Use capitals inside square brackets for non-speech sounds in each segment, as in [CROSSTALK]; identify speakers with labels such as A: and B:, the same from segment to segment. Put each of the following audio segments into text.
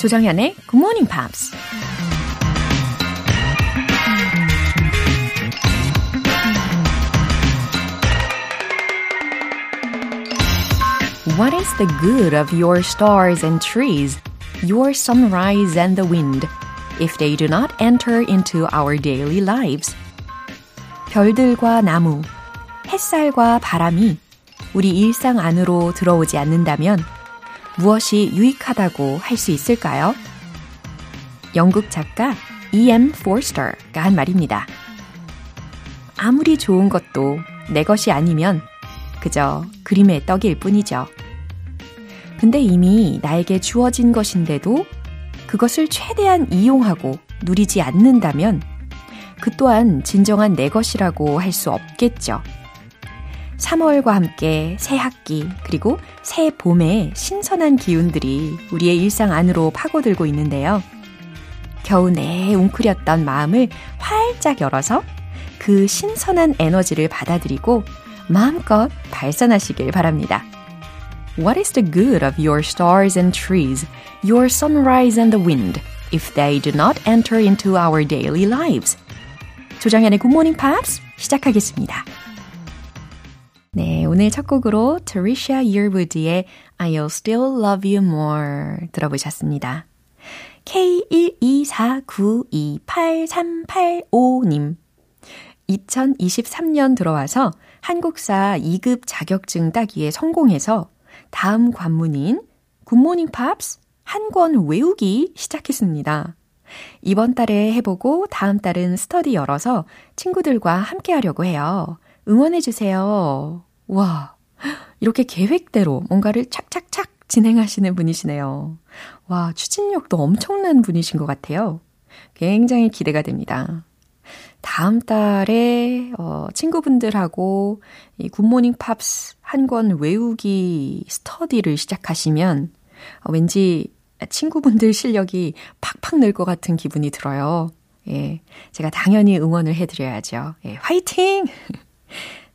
A: 조정현의 Good Morning Pops. What is the good of your stars and trees, your sunrise and the wind, if they do not enter into our daily lives? 별들과 나무, 햇살과 바람이 우리 일상 안으로 들어오지 않는다면 무엇이 유익하다고 할 수 있을까요? 영국 작가 E.M. Forster가 한 말입니다. 아무리 좋은 것도 내 것이 아니면 그저 그림의 떡일 뿐이죠. 근데 이미 나에게 주어진 것인데도 그것을 최대한 이용하고 누리지 않는다면 그 또한 진정한 내 것이라고 할 수 없겠죠. 3월과 함께 새 학기 그리고 새 봄의 신선한 기운들이 우리의 일상 안으로 파고들고 있는데요. 겨우 내에 웅크렸던 마음을 활짝 열어서 그 신선한 에너지를 받아들이고 마음껏 발산하시길 바랍니다. What is the good of your stars and trees, your sunrise and the wind, if they do not enter into our daily lives? 조정현의 Good Morning Pops 시작하겠습니다. 네, 오늘 첫 곡으로 Teresa Yearwood의 I'll Still Love You More 들어보셨습니다. K124928385님 2023년 들어와서 한국사 2급 자격증 따기에 성공해서 다음 관문인 굿모닝 팝스 한 권 외우기 시작했습니다. 이번 달에 해보고 다음 달은 스터디 열어서 친구들과 함께 하려고 해요. 응원해주세요. 와, 이렇게 계획대로 뭔가를 착착착 진행하시는 분이시네요. 와, 추진력도 엄청난 분이신 것 같아요. 굉장히 기대가 됩니다. 다음 달에 어, 친구분들하고 이 굿모닝 팝스 한 권 외우기 스터디를 시작하시면 어, 왠지 친구분들 실력이 팍팍 늘 것 같은 기분이 들어요. 예, 제가 당연히 응원을 해드려야죠. 예, 화이팅!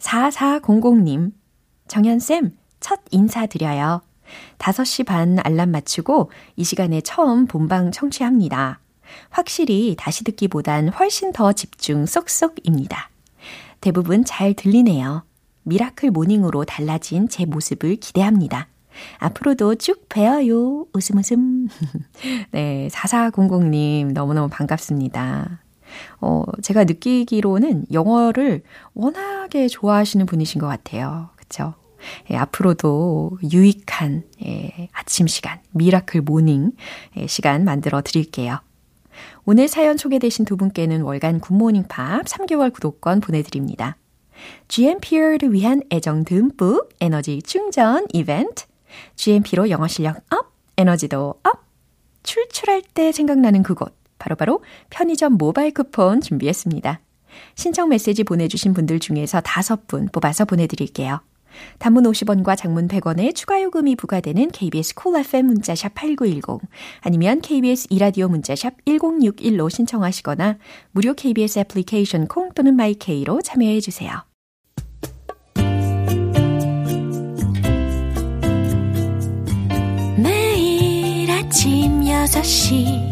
A: 4400님, 정현쌤, 첫 인사드려요. 5시 반 알람 맞추고 이 시간에 처음 본방 청취합니다. 확실히 다시 듣기보단 훨씬 더 집중 쏙쏙입니다. 대부분 잘 들리네요. miracle morning으로 달라진 제 모습을 기대합니다. 앞으로도 쭉 뵈어요. 웃음 웃음. [LAUGHS] 네, 4400님 너무너무 반갑습니다. 어, 제가 느끼기로는 영어를 워낙에 좋아하시는 분이신 것 같아요. 그쵸? 예, 앞으로도 유익한 예, 아침 시간, miracle morning 예, 시간 만들어 드릴게요. 오늘 사연 소개되신 두 분께는 월간 굿모닝 팝 3개월 구독권 보내드립니다. GMP를 위한 애정 듬뿍 에너지 충전 이벤트. GMP로 영어 실력 up, 에너지도 up. 출출할 때 생각나는 그곳. 바로바로 바로 편의점 모바일 쿠폰 준비했습니다. 신청 메시지 보내주신 분들 중에서 다섯 분 뽑아서 보내드릴게요. 단문 50원과 장문 100원의 추가 요금이 부과되는 KBS Cool FM 문자샵 8910 아니면 KBS 이라디오 문자샵 1061로 신청하시거나 무료 KBS 애플리케이션 콩 또는 마이케이로 참여해 주세요. 매일 아침 6시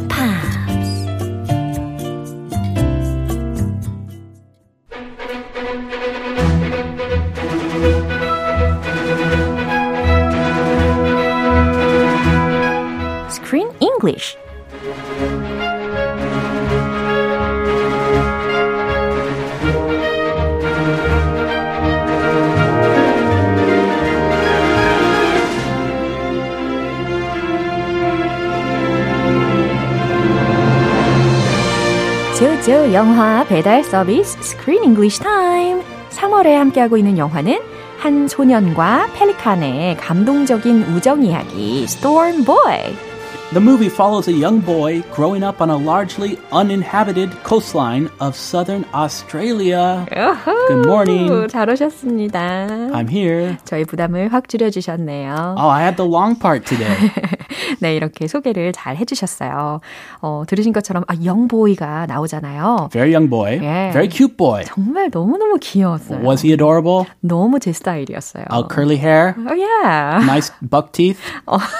A: Screen English 조조 영화 배달 서비스 Screen English Time 3월에 함께하고 있는 영화는 한 소년과 펠리칸의 감동적인 우정 이야기 Storm Boy
B: The movie follows a young boy growing up on a largely uninhabited coastline of southern Australia. Good morning.
A: 잘 오셨습니다.
B: I'm here.
A: 저희 부담을 확 줄여주셨네요.
B: Oh, I had the long part today. [LAUGHS] [LAUGHS]
A: 네, 이렇게 소개를 잘 해주셨어요. 어, 들으신 것처럼, 아, 영보이가 나오잖아요.
B: Very young boy.
A: Yeah.
B: Very cute boy.
A: 정말 너무너무 귀여웠어요.
B: Was he adorable?
A: 너무 제 스타일이었어요.
B: Uh, curly hair,
A: Oh, yeah.
B: nice buck teeth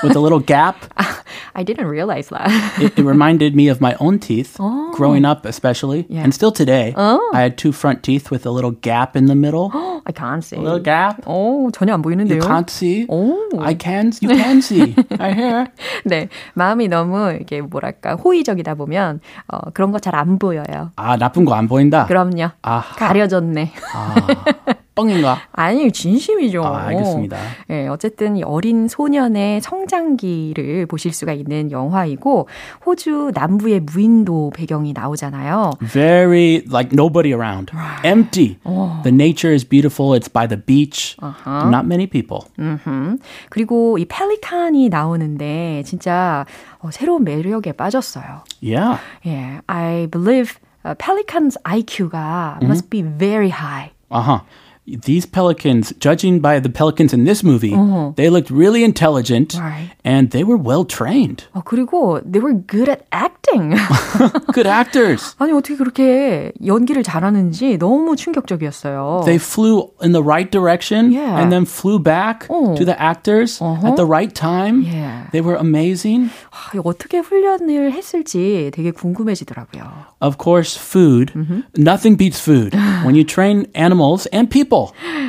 B: with a little gap. [LAUGHS]
A: I didn't realize that.
B: It, it reminded me of my own teeth, growing up especially,
A: Yeah.
B: and still today. I had two front teeth with a little gap in the middle. [GASPS]
A: I can't see.
B: A little gap.
A: 오, 전혀 안
B: You
A: 보이는데요.
B: can't see.
A: 오.
B: I can. You can see. My hair. [LAUGHS]
A: 네, 마음이 너무 이게 뭐랄까 호의적이다 보면 어, 그런 거 잘 안 보여요.
B: 아 나쁜 거 안 보인다.
A: 그럼요.
B: 아하.
A: 가려졌네.
B: 아, [LAUGHS] 뻥인가?
A: 아니 진심이죠.
B: 아, 알겠습니다.
A: 예, 어쨌든 이 어린 소년의 성장기를 보실 수가 있는 영화이고 호주 남부의 무인도 배경이 나오잖아요.
B: Very like nobody around. Empty. The nature is beautiful. It's by the beach. Not many people.
A: 음흠. 그리고 이 펠리칸이 나오는데 진짜 어, 새로운 매력에 빠졌어요.
B: Yeah.
A: 예, I believe uh, Pelican's IQ가 must be very high.
B: Uh huh. These pelicans, judging by the pelicans in this movie, they looked really intelligent
A: Right.
B: and they were well trained.
A: 어, 그리고 they were good at acting. [LAUGHS]
B: Good actors. [LAUGHS]
A: 아니 어떻게 그렇게 연기를 잘하는지 너무 충격적이었어요.
B: They flew in the right direction
A: Yeah.
B: and then flew back
A: Oh.
B: to the actors at the right time.
A: Yeah.
B: They were amazing.
A: 아, 이거 어떻게 훈련을 했을지 되게 궁금해지더라고요.
B: Of course, food. Nothing beats food. [SIGHS] when you train animals and people.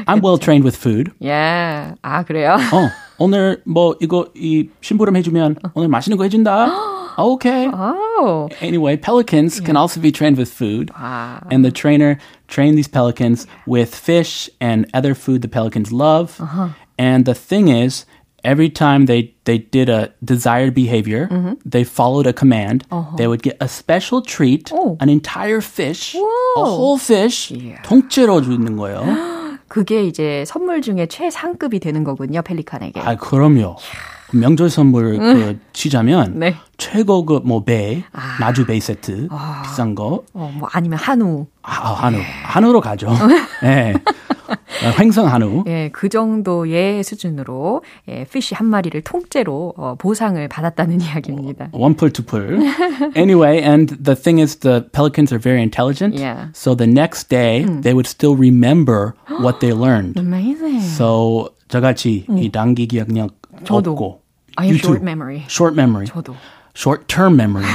B: I'm well trained with food.
A: 예. 아, 그래요?
B: 어, 오늘 뭐 이거 이 심부름 해주면 오늘 맛있는 거 해준다. okay.
A: 오. [GASPS]
B: Anyway, pelicans can also be trained with food.
A: 아.
B: And the trainer trained these pelicans with fish and other food the pelicans love. And the thing is, every time they, they did a desired behavior, they followed a command, they would get a special treat,
A: Oh.
B: an entire fish, a
A: Whoa.
B: whole fish,
A: Yeah.
B: 통째로 주는 거예요. [GASPS]
A: 그게 이제 선물 중에 최상급이 되는 거군요, 펠리칸에게.
B: 아, 그럼요. 명절 선물 그 치자면
A: 네.
B: 최고급 뭐배 나주 베이 세트 비싼 거
A: 어, 뭐 아니면 한우.
B: 아, 한우 한우로 가죠. 예. 어, 횡성 한우.
A: 예, 그 정도의 수준으로 예, 피쉬 한 마리를 통째로 어, 보상을 받았다는 이야기입니다.
B: 원풀 투풀. Anyway, and the thing is the pelicans are very intelligent.
A: Yeah.
B: So the next day they would still remember what they learned.
A: Amazing.
B: So 저같이 이 단기 기억력
A: 저도.
B: 없고
A: I have short memory.
B: Short memory.
A: 저도.
B: short term memory.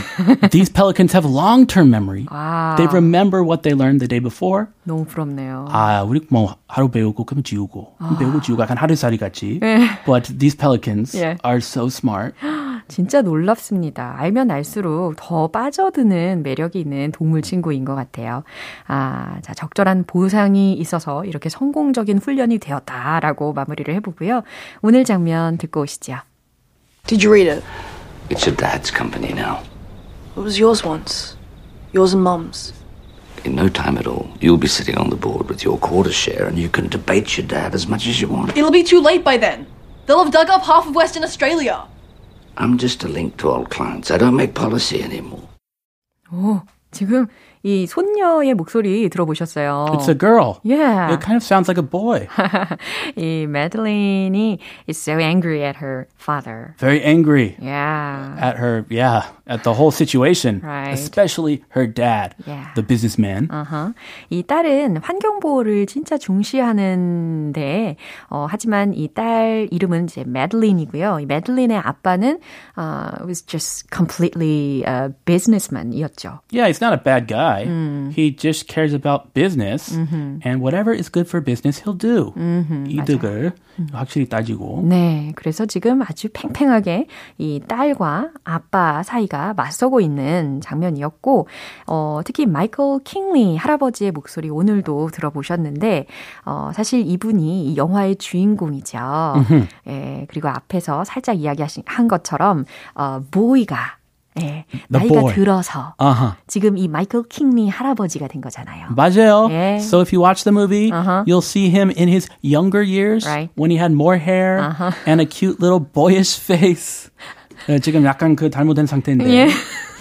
B: These pelicans have long term memory.
A: 아.
B: They remember what they learned the day before.
A: 너무 부럽네요.
B: 아, 우리 뭐 하루 배우고 그러면 지우고 배우고 지우고 약간 하루살이 같이. But these pelicans
A: 예.
B: are so smart.
A: 진짜 놀랍습니다. 알면 알수록 더 빠져드는 매력이 있는 동물 친구인 것 같아요. 아, 자, 적절한 보상이 있어서 이렇게 성공적인 훈련이 되었다라고 마무리를 해보고요. 오늘 장면 듣고 오시죠.
C: Did you read it?
D: It's your dad's company now.
C: It was yours once. Yours and Mum's.
D: In no time at all, you'll be sitting on the board with your quarter share and you can debate your dad as much as you want.
C: It'll be too late by then. They'll have dug up half of Western Australia.
D: I'm just a link to old clients. I don't make policy anymore.
A: 오, 지금 이 손녀의 목소리 들어보셨어요.
B: It's a girl.
A: Yeah.
B: It kind of sounds like a boy. [LAUGHS]
A: 이 메들린이 is so angry at her father.
B: Very angry
A: Yeah.
B: at her, yeah, at the whole situation.
A: Right.
B: Especially her dad,
A: Yeah.
B: the businessman.
A: 어허. 이 딸은 환경보호를 진짜 중시하는데, 어, 하지만 이 딸 이름은 이제 메들린이고요. 이 메들린의 아빠는, 어, was just completely a businessman이었죠.
B: Yeah, he's not a bad guy.
A: Mm.
B: He just cares about business.
A: Mm-hmm.
B: And whatever is good for business, he'll do. 이득을 확실히 따지고.
A: 네, 그래서 지금 아주 팽팽하게 이 딸과 아빠 사이가 맞서고 있는 장면이었고, 어, 특히 마이클 킹리 할아버지의 목소리 오늘도 들어보셨는데, 어, 사실 이분이 이 영화의 주인공이죠. 예, 그리고 앞에서 살짝 이야기하신 한 것처럼, 어, 보이가, 예,
B: The
A: 나이가
B: boy.
A: 들어서
B: Uh-huh.
A: 지금 이 마이클 킹리 할아버지가 된 거잖아요.
B: 맞아요.
A: Yeah.
B: So if you watch the movie,
A: Uh-huh.
B: you'll see him in his younger years
A: Right.
B: when he had more hair
A: Uh-huh.
B: and a cute little boyish face. 네, 지금 약간 그 잘못된 상태인데.
A: 예.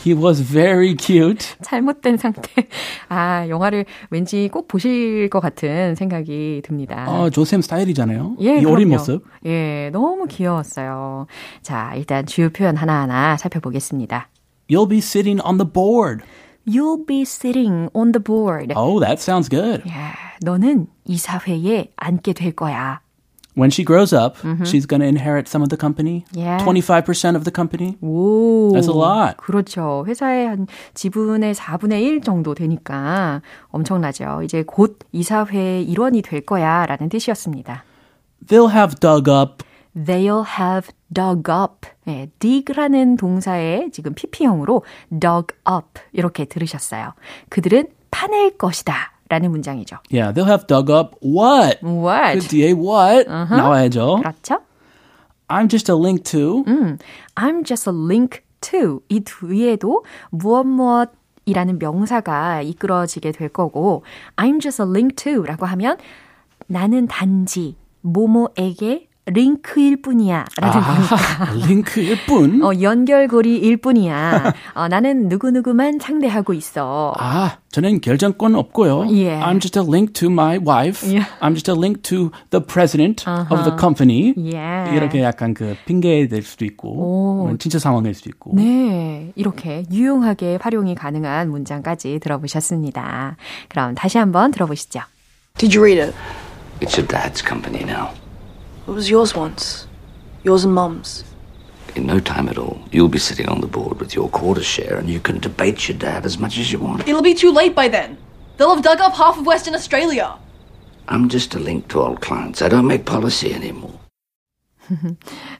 B: He was very cute.
A: 잘못된 상태. 아, 영화를 왠지 꼭 보실 것 같은 생각이 듭니다.
B: 어, 조쌤 스타일이잖아요.
A: 예,
B: 이 어린
A: 그럼요.
B: 모습.
A: 예, 너무 귀여웠어요. 자, 일단 주요 표현 하나하나 살펴보겠습니다.
B: You'll be sitting on the board.
A: You'll be sitting on the board.
B: Oh, that sounds good.
A: 야, 너는 이사회에 앉게 될 거야.
B: When she grows up, she's going to inherit some of the company.
A: Yeah.
B: 25% of the company.
A: 오.
B: That's a lot.
A: 그렇죠. 회사의 한 지분의 4분의 1 정도 되니까 엄청나죠. 이제 곧 이사회의 일원이 될 거야 라는 뜻이었습니다.
B: They'll have dug up.
A: They'll have dug up. 예, dig라는 동사의 지금 PP형으로 dug up 이렇게 들으셨어요. 그들은 파낼 것이다 라는 문장이죠.
B: Yeah, they'll have dug up what?
A: What?
B: 그 뒤에 what? 나와야죠.
A: 그렇죠?
B: I'm just a link to.
A: I'm just a link to. 이 뒤에도 무엇 무엇 이라는 명사가 이끌어지게 될 거고 I'm just a link to 라고 하면 나는 단지 모모에게 링크일 뿐이야 라는.
B: 아, [LAUGHS] 링크일 뿐.
A: 어, 연결고리일 뿐이야. 어, 나는 누구누구만 상대하고 있어.
B: 아, 저는 결정권 없고요.
A: Yeah.
B: I'm just a link to my wife.
A: Yeah.
B: I'm just a link to the president of the company.
A: Yeah.
B: 이렇게 약간 그 핑계 될 수도 있고, 진짜 상황일 수도 있고.
A: 네, 이렇게 유용하게 활용이 가능한 문장까지 들어보셨습니다. 그럼 다시 한번 들어보시죠.
E: Did you read it?
D: It's your dad's company now.
E: It was yours once. Yours and Mum's.
D: In no time at all, you'll be sitting on the board with your quarter share and you can debate your dad as much as you want.
C: It'll be too late by then. They'll have dug up half of Western Australia.
D: I'm just a link to old clients. I don't make policy anymore.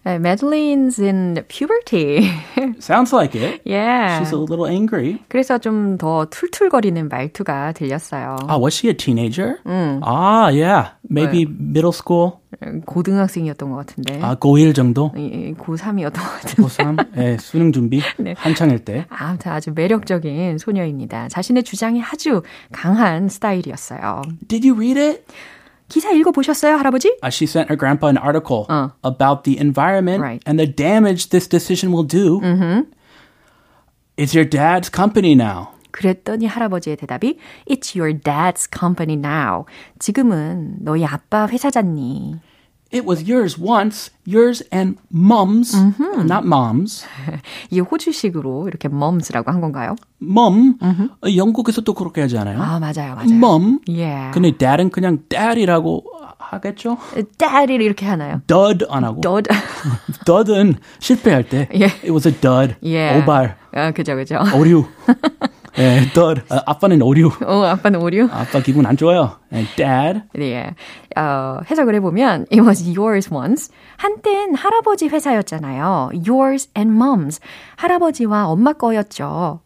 A: 네, Madeline's in puberty.
B: Sounds like it.
A: yeah.
B: She's a little angry.
A: 그래서 좀 더 툴툴거리는 말투가 들렸어요.
B: Ah, was she a teenager? Ah, yeah. Maybe middle school.
A: 고등학생이었던 것 같은데.
B: 아, 고1 정도?
A: 고3이었던 것 같은데.
B: 고3? 예, 수능 준비 한창일 때.
A: 아무튼 아주 매력적인 소녀입니다. 자신의 주장이 아주 강한 스타일이었어요.
B: Did you read it?
A: 기사 읽어보셨어요, 할아버지?
B: Uh, she sent her grandpa an article
A: Uh.
B: about the environment
A: Right.
B: and the damage this decision will do. It's your dad's company now.
A: 그랬더니 할아버지의 대답이 It's your dad's company now. 지금은 너희 아빠 회사잖니.
B: It was yours once, yours and mom's, not mom's. [LAUGHS]
A: 이게 호주식으로 이렇게 moms라고 한 건가요?
B: mom, 어, 영국에서도 그렇게 하지 않아요?
A: 아, 맞아요, 맞아요.
B: mom.
A: Yeah.
B: 근데 dad은 그냥 dad이라고 하겠죠?
A: dad을 이렇게 하나요?
B: dud 안 하고.
A: dud. [LAUGHS]
B: dud은 실패할 때. [LAUGHS]
A: 예.
B: It was a dud.
A: Yeah.
B: 오발,
A: 아, 그죠, 그죠.
B: 오류. 예, dud. 아, 아빠는 오류. [LAUGHS]
A: 어, 아빠는 오류?
B: 아빠 기분 안 좋아요. And dad.
A: 네. 어, 해석을 해보면 it was yours once. 한땐 할아버지 회사였잖아요. yours and mom's. 할아버지와 엄마 거였죠.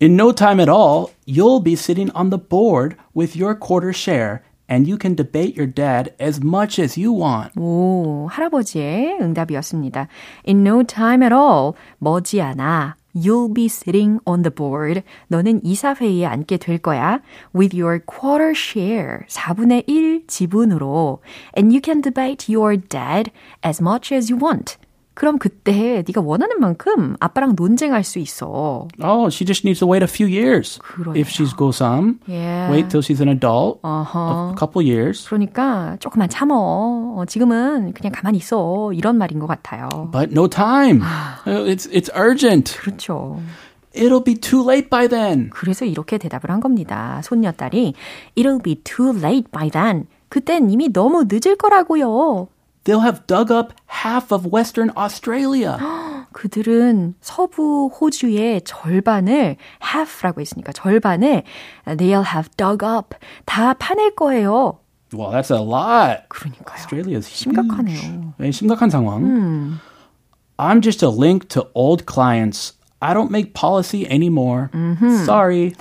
B: In no time at all, you'll be sitting on the board with your quarter share, and you can debate your dad as much as you want.
A: 오, 할아버지의 응답이었습니다. In no time at all, 머지않아. You'll be sitting on the board. 너는 이사회의에 앉게 될 거야. With your quarter share. 4분의 1 지분으로. And you can debate your dad as much as you want. 그럼 그때 네가 원하는 만큼 아빠랑 논쟁할 수 있어.
B: Oh, she just needs to wait a few years.
A: 그러네요.
B: If she's go-some,
A: Yeah.
B: wait till she's an adult,
A: 어허.
B: a couple years.
A: 그러니까 조금만 참어. 어, 지금은 그냥 가만히 있어. 이런 말인 것 같아요.
B: But no time. Uh, it's it's urgent.
A: 그렇죠.
B: It'll be too late by then.
A: 그래서 이렇게 대답을 한 겁니다. 손녀딸이 It'll be too late by then. 그땐 이미 너무 늦을 거라고요.
B: They'll have dug up half of Western Australia. [GASPS]
A: 그들은 서부 호주의 절반을 half라고 했으니까 절반을 they'll have dug up 다 파낼 거예요.
B: well, that's a lot.
A: 그러니까요.
B: Australia's
A: 심각하네요.
B: huge. 네, 심각한 상황. I'm just a link to old clients. I don't make policy anymore. Sorry.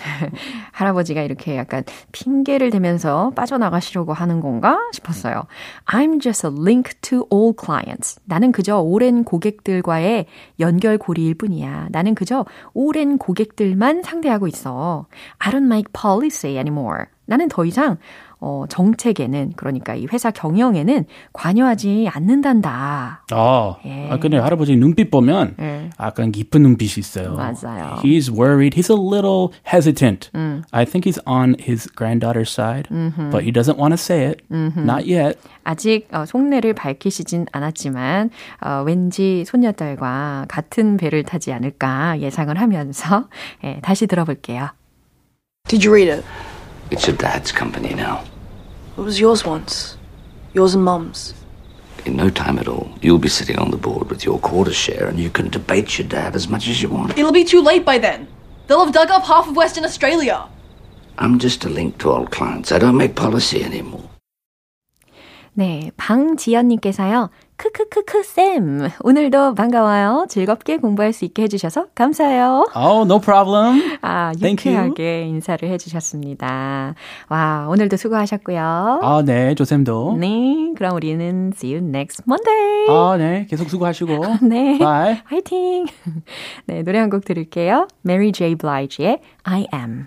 A: 할아버지가 이렇게 약간 핑계를 대면서 빠져나가시려고 하는 건가 싶었어요. I'm just a link to all clients. 나는 그저 오랜 고객들과의 연결고리일 뿐이야. 나는 그저 오랜 고객들만 상대하고 있어. I don't make policy anymore. 나는 더 이상 어, 정책에는 그러니까 이 회사 경영에는 관여하지 않는단다.
B: 어.
A: 예.
B: 아, 근데 할아버지 눈빛 보면
A: 예.
B: 약간 깊은 눈빛이 있어요.
A: 맞아요.
B: He's worried. He's a little hesitant.
A: 음.
B: I think he's on his granddaughter's side, but he doesn't want to say it. Not yet.
A: 아직 어, 속내를 밝히시진 않았지만 어, 왠지 손녀딸과 같은 배를 타지 않을까 예상을 하면서 예, 다시 들어볼게요.
E: Did you read it?
D: It's your dad's company now.
E: It was yours once. Yours and Mum's.
D: In no time at all, you'll be sitting on the board with your quarter share and you can debate your dad as much as you want.
C: It'll be too late by then. They'll have dug up half of Western Australia.
D: I'm just a link to old clients. I don't make policy anymore.
A: 네, 방지연님께서요. 크크크크 쌤 오늘도 반가워요. 즐겁게 공부할 수 있게 해주셔서 감사해요.
B: Oh, no problem.
A: 아. 유쾌하게 인사를 해주셨습니다. 와 오늘도 수고하셨고요.
B: 아, 네, 조쌤도.
A: 네, 그럼 우리는 see you next Monday.
B: 아, 네, 계속 수고하시고. [LAUGHS]
A: 네.
B: Bye.
A: 화이팅! [LAUGHS] 네, 노래 한 곡 들을게요. Mary J. Blige의 I Am.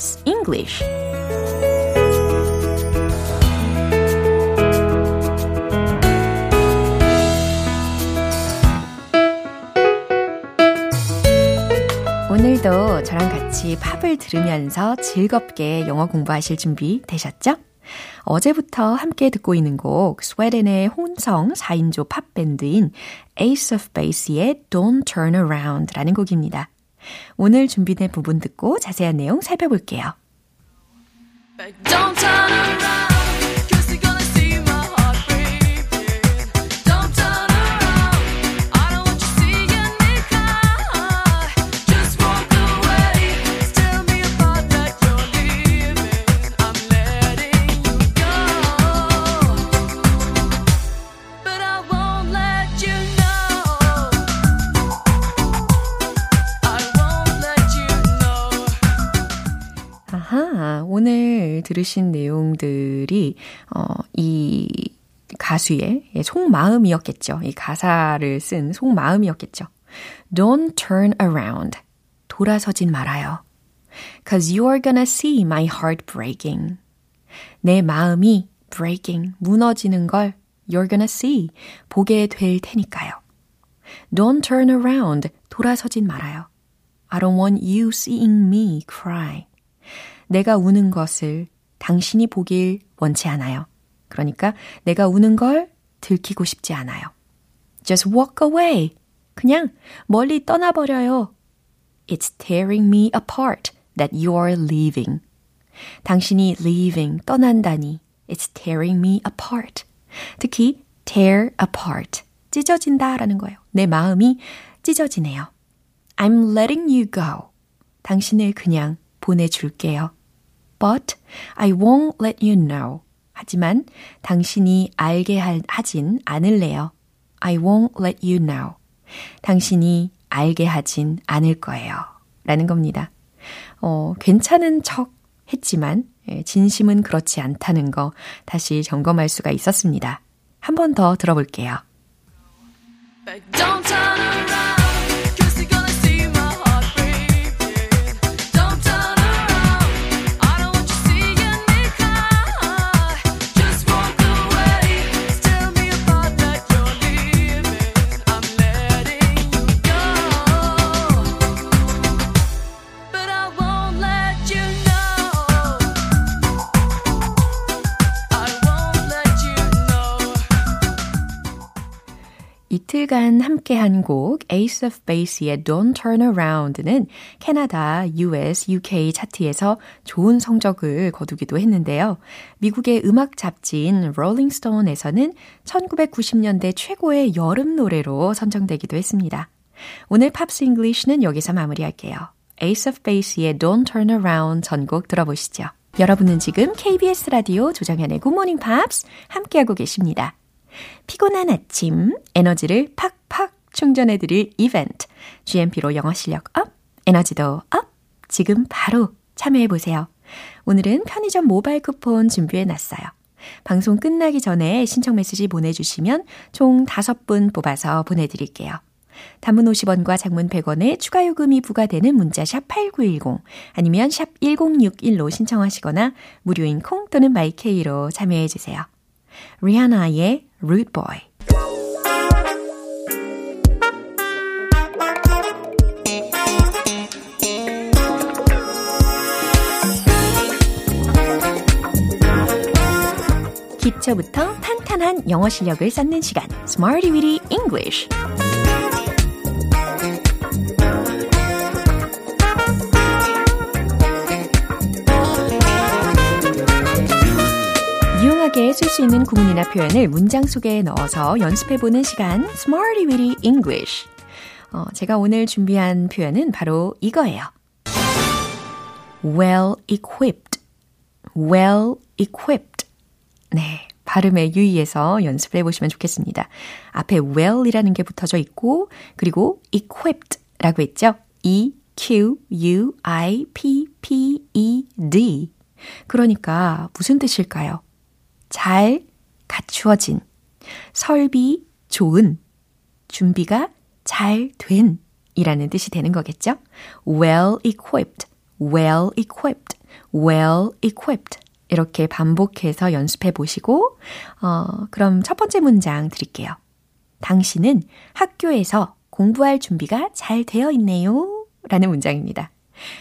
A: Pops English. 오늘도 저랑 같이 팝을 들으면서 즐겁게 영어 공부하실 준비 되셨죠? 어제부터 함께 듣고 있는 곡 스웨덴의 혼성 4인조 팝밴드인 Ace of Base의 Don't Turn Around라는 곡입니다. 오늘 준비된 부분 듣고 자세한 내용 살펴볼게요.
F: Don't turn around,
A: 오늘 들으신 내용들이, 어, 이 가수의 예, 속마음이었겠죠. 이 가사를 쓴 속마음이었겠죠. Don't turn around. 돌아서진 말아요. Cause you are gonna see my heart breaking. 내 마음이 breaking, 무너지는 걸 you're gonna see, 보게 될 테니까요. Don't turn around. 돌아서진 말아요. I don't want you seeing me cry. 내가 우는 것을 당신이 보길 원치 않아요. 그러니까 내가 우는 걸 들키고 싶지 않아요. Just walk away. 그냥 멀리 떠나버려요. It's tearing me apart that you're leaving. 당신이 leaving, 떠난다니. It's tearing me apart. 특히 tear apart, 찢어진다 라는 거예요. 내 마음이 찢어지네요. I'm letting you go. 당신을 그냥 보내줄게요. But I won't let you know. 하지만 당신이 알게 할, 하진 않을래요. I won't let you know. 당신이 알게 하진 않을 거예요. 라는 겁니다. 어, 괜찮은 척 했지만, 예, 진심은 그렇지 않다는 거 다시 점검할 수가 있었습니다. 한 번 더 들어볼게요. 이틀간 함께한 곡 Ace of Base의 Don't Turn Around는 캐나다, US, UK 차트에서 좋은 성적을 거두기도 했는데요. 미국의 음악 잡지인 Rolling Stone에서는 1990년대 최고의 여름 노래로 선정되기도 했습니다. 오늘 Pops English는 여기서 마무리할게요. Ace of Base의 Don't Turn Around 전곡 들어보시죠. 여러분은 지금 KBS 라디오 조정현의 Good Morning Pops 함께하고 계십니다. 피곤한 아침 에너지를 팍팍 충전해드릴 이벤트 GMP로 영어 실력 up, 에너지도 up 지금 바로 참여해보세요. 오늘은 편의점 모바일 쿠폰 준비해놨어요. 방송 끝나기 전에 신청 메시지 보내주시면 총 5분 뽑아서 보내드릴게요. 단문 50원과 장문 100원의 추가 요금이 부과되는 문자 샵 8910 아니면 샵 1061로 신청하시거나 무료인 콩 또는 마이케이로 참여해 주세요. 리아나의 Root Boy 기초부터 탄탄한 영어 실력을 쌓는 시간 Smarty Weedy English 쓸 수 있는 구문이나 표현을 문장 속에 넣어서 연습해보는 시간 Smarty Weedy English 어, 제가 오늘 준비한 표현은 바로 이거예요. Well equipped. Well equipped. 네. 발음에 유의해서 연습을 해보시면 좋겠습니다. 앞에 well이라는 게 붙어져 있고, 그리고 equipped라고 했죠? E-Q-U-I-P-P-E-D. 그러니까 무슨 뜻일까요? 잘 갖추어진, 설비 좋은, 준비가 잘 된, 이라는 뜻이 되는 거겠죠? well equipped, well equipped, well equipped. 이렇게 반복해서 연습해 보시고, 어, 그럼 첫 번째 문장 드릴게요. 당신은 학교에서 공부할 준비가 잘 되어 있네요. 라는 문장입니다.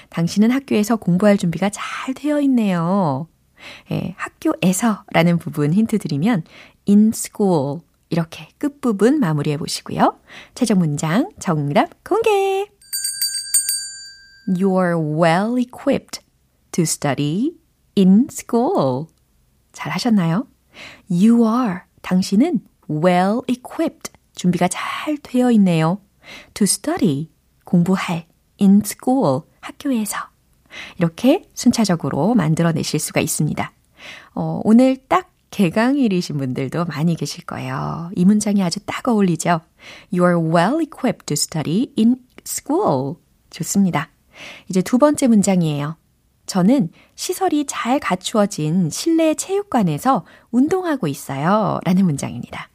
A: 당신은 학교에서 공부할 준비가 잘 되어 있네요. 예, 학교에서 라는 부분 힌트 드리면 in school 이렇게 끝부분 마무리해 보시고요. 최종 문장 정답 공개! You're well equipped to study in school. 잘 하셨나요? You are. 당신은 well equipped. 준비가 잘 되어 있네요. To study. 공부할. In school. 학교에서. 이렇게 순차적으로 만들어내실 수가 있습니다. 어, 오늘 딱 개강일이신 분들도 많이 계실 거예요. 이 문장이 아주 딱 어울리죠? You are well equipped to study in school. 좋습니다. 이제 두 번째 문장이에요. 저는 시설이 잘 갖추어진 실내 체육관에서 운동하고 있어요. 라는 문장입니다.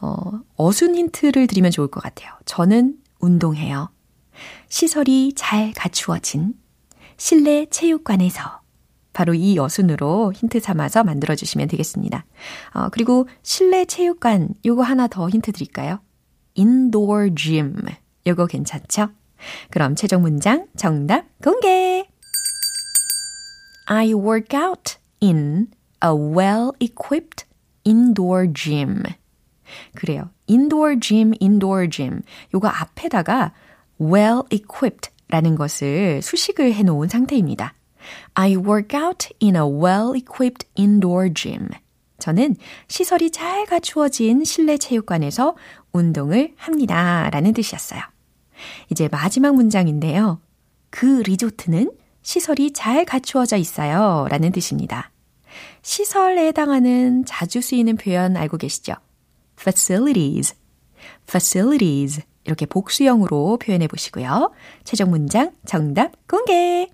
A: 어, 어순 힌트를 드리면 좋을 것 같아요. 저는 운동해요. 시설이 잘 갖추어진 실내 체육관에서 바로 이 어순으로 힌트 삼아서 만들어 주시면 되겠습니다. 어, 그리고 실내 체육관 요거 하나 더 힌트 드릴까요? indoor gym 요거 괜찮죠? 그럼 최종 문장 정답 공개! I work out in a well-equipped indoor gym. 그래요. indoor gym, indoor gym. 요거 앞에다가 well-equipped 라는 것을 수식을 해 놓은 상태입니다. I work out in a well-equipped indoor gym. 저는 시설이 잘 갖추어진 실내 체육관에서 운동을 합니다. 라는 뜻이었어요. 이제 마지막 문장인데요. 그 리조트는 시설이 잘 갖추어져 있어요. 라는 뜻입니다. 시설에 해당하는 자주 쓰이는 표현 알고 계시죠? facilities, facilities. 이렇게 복수형으로 표현해 보시고요. 최종 문장 정답 공개!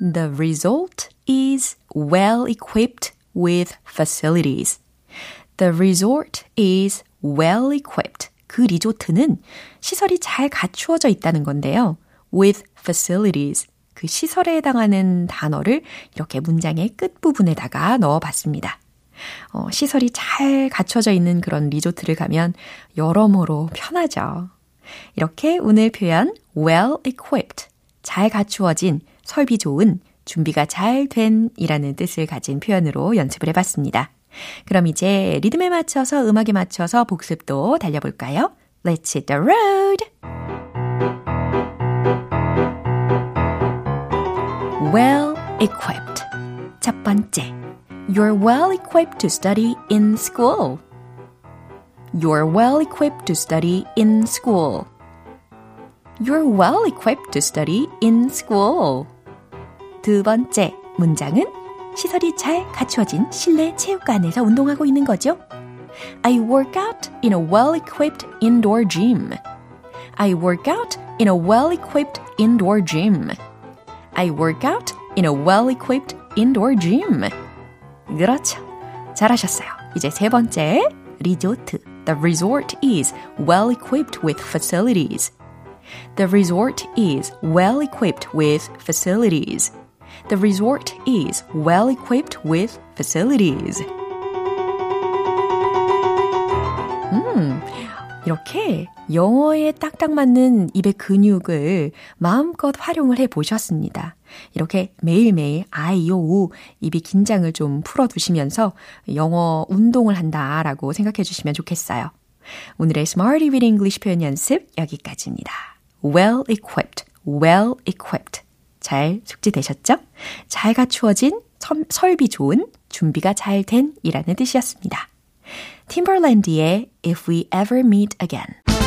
A: The result is well equipped with facilities. The resort is well equipped. 그 리조트는 시설이 잘 갖추어져 있다는 건데요. with facilities. 그 시설에 해당하는 단어를 이렇게 문장의 끝부분에다가 넣어 봤습니다. 어, 시설이 잘 갖춰져 있는 그런 리조트를 가면 여러모로 편하죠. 이렇게 오늘 표현 well equipped, 잘 갖추어진, 설비 좋은, 준비가 잘 된 이라는 뜻을 가진 표현으로 연습을 해봤습니다. 그럼 이제 리듬에 맞춰서 음악에 맞춰서 복습도 달려볼까요? Let's hit the road! Well equipped. 첫 번째. You're well equipped to study in school. You're well equipped to study in school. You're well equipped to study in school. 두 번째 문장은 시설이 잘 갖추어진 실내 체육관에서 운동하고 있는 거죠. I work out in a well-equipped indoor gym. I work out in a well-equipped indoor gym. I work out in a well-equipped indoor gym. 그렇죠. 잘하셨어요. 이제 세 번째, 리조트. The resort is well equipped with facilities. The resort is well equipped with facilities. The resort is well equipped with facilities. 음, 이렇게 영어에 딱딱 맞는 입의 근육을 마음껏 활용을 해 보셨습니다. 이렇게 매일매일 아이, 오, 우 입이 긴장을 좀 풀어두시면서 영어 운동을 한다라고 생각해 주시면 좋겠어요. 오늘의 Smarty with English 표현 연습 여기까지입니다. Well equipped, well equipped. 잘 숙지되셨죠? 잘 갖추어진, 선, 설비 좋은, 준비가 잘 된 이라는 뜻이었습니다. 팀벌랜드의 If We Ever Meet Again.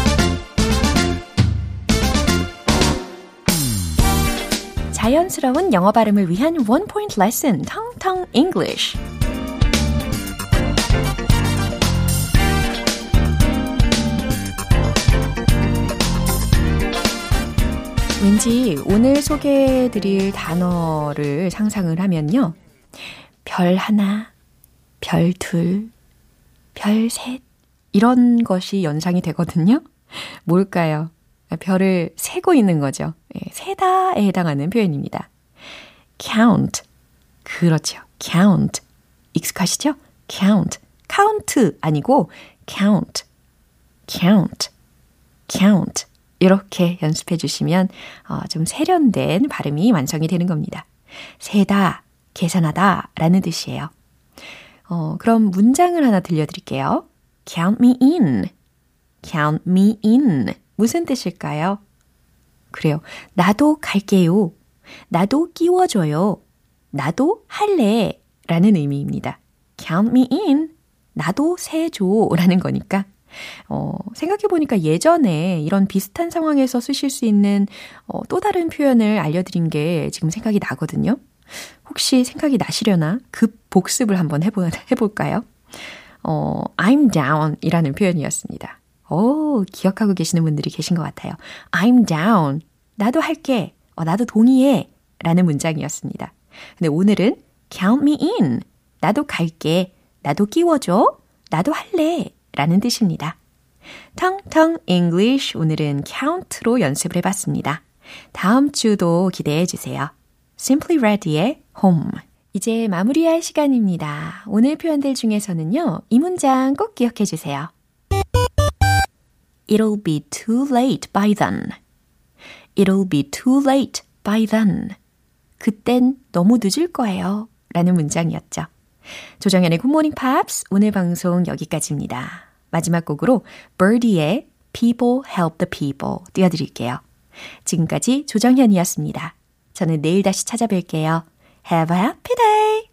A: 자연스러운 영어 발음을 위한 원 포인트 레슨 텅텅 English. 왠지 오늘 소개해드릴 단어를 상상을 하면요. 별 하나, 별 둘, 별 셋, 이런 것이 연상이 되거든요. 뭘까요? 별을 세고 있는 거죠. 예, 세다에 해당하는 표현입니다. count. 그렇죠. count. 익숙하시죠? count. count 아니고 count. count. count. 이렇게 연습해 주시면 어, 좀 세련된 발음이 완성이 되는 겁니다. 세다, 계산하다 라는 뜻이에요. 어, 그럼 문장을 하나 들려드릴게요. Count me in. Count me in. 무슨 뜻일까요? 그래요. 나도 갈게요. 나도 끼워줘요. 나도 할래. 라는 의미입니다. Count me in. 나도 세줘. 라는 거니까. 어, 생각해보니까 예전에 이런 비슷한 상황에서 쓰실 수 있는 어, 또 다른 표현을 알려드린 게 지금 생각이 나거든요. 혹시 생각이 나시려나 급 복습을 한번 해보, 해볼까요? 어, I'm down 이라는 표현이었습니다. 오, 기억하고 계시는 분들이 계신 것 같아요. I'm down. 나도 할게. 어, 나도 동의해. 라는 문장이었습니다. 근데 오늘은 count me in. 나도 갈게. 나도 끼워줘. 나도 할래. 라는 뜻입니다. 텅텅 English 오늘은 count로 연습을 해봤습니다. 다음 주도 기대해 주세요. Simply Red의 Home. 이제 마무리할 시간입니다. 오늘 표현들 중에서는요, 이 문장 꼭 기억해 주세요. It'll be too late by then. It'll be too late by then. 그땐 너무 늦을 거예요. 라는 문장이었죠. 조정현의 굿모닝 팝스 오늘 방송 여기까지입니다. 마지막 곡으로 Birdie의 People Help the People 띄워드릴게요. 지금까지 조정현이었습니다. 저는 내일 다시 찾아뵐게요. Have a happy day!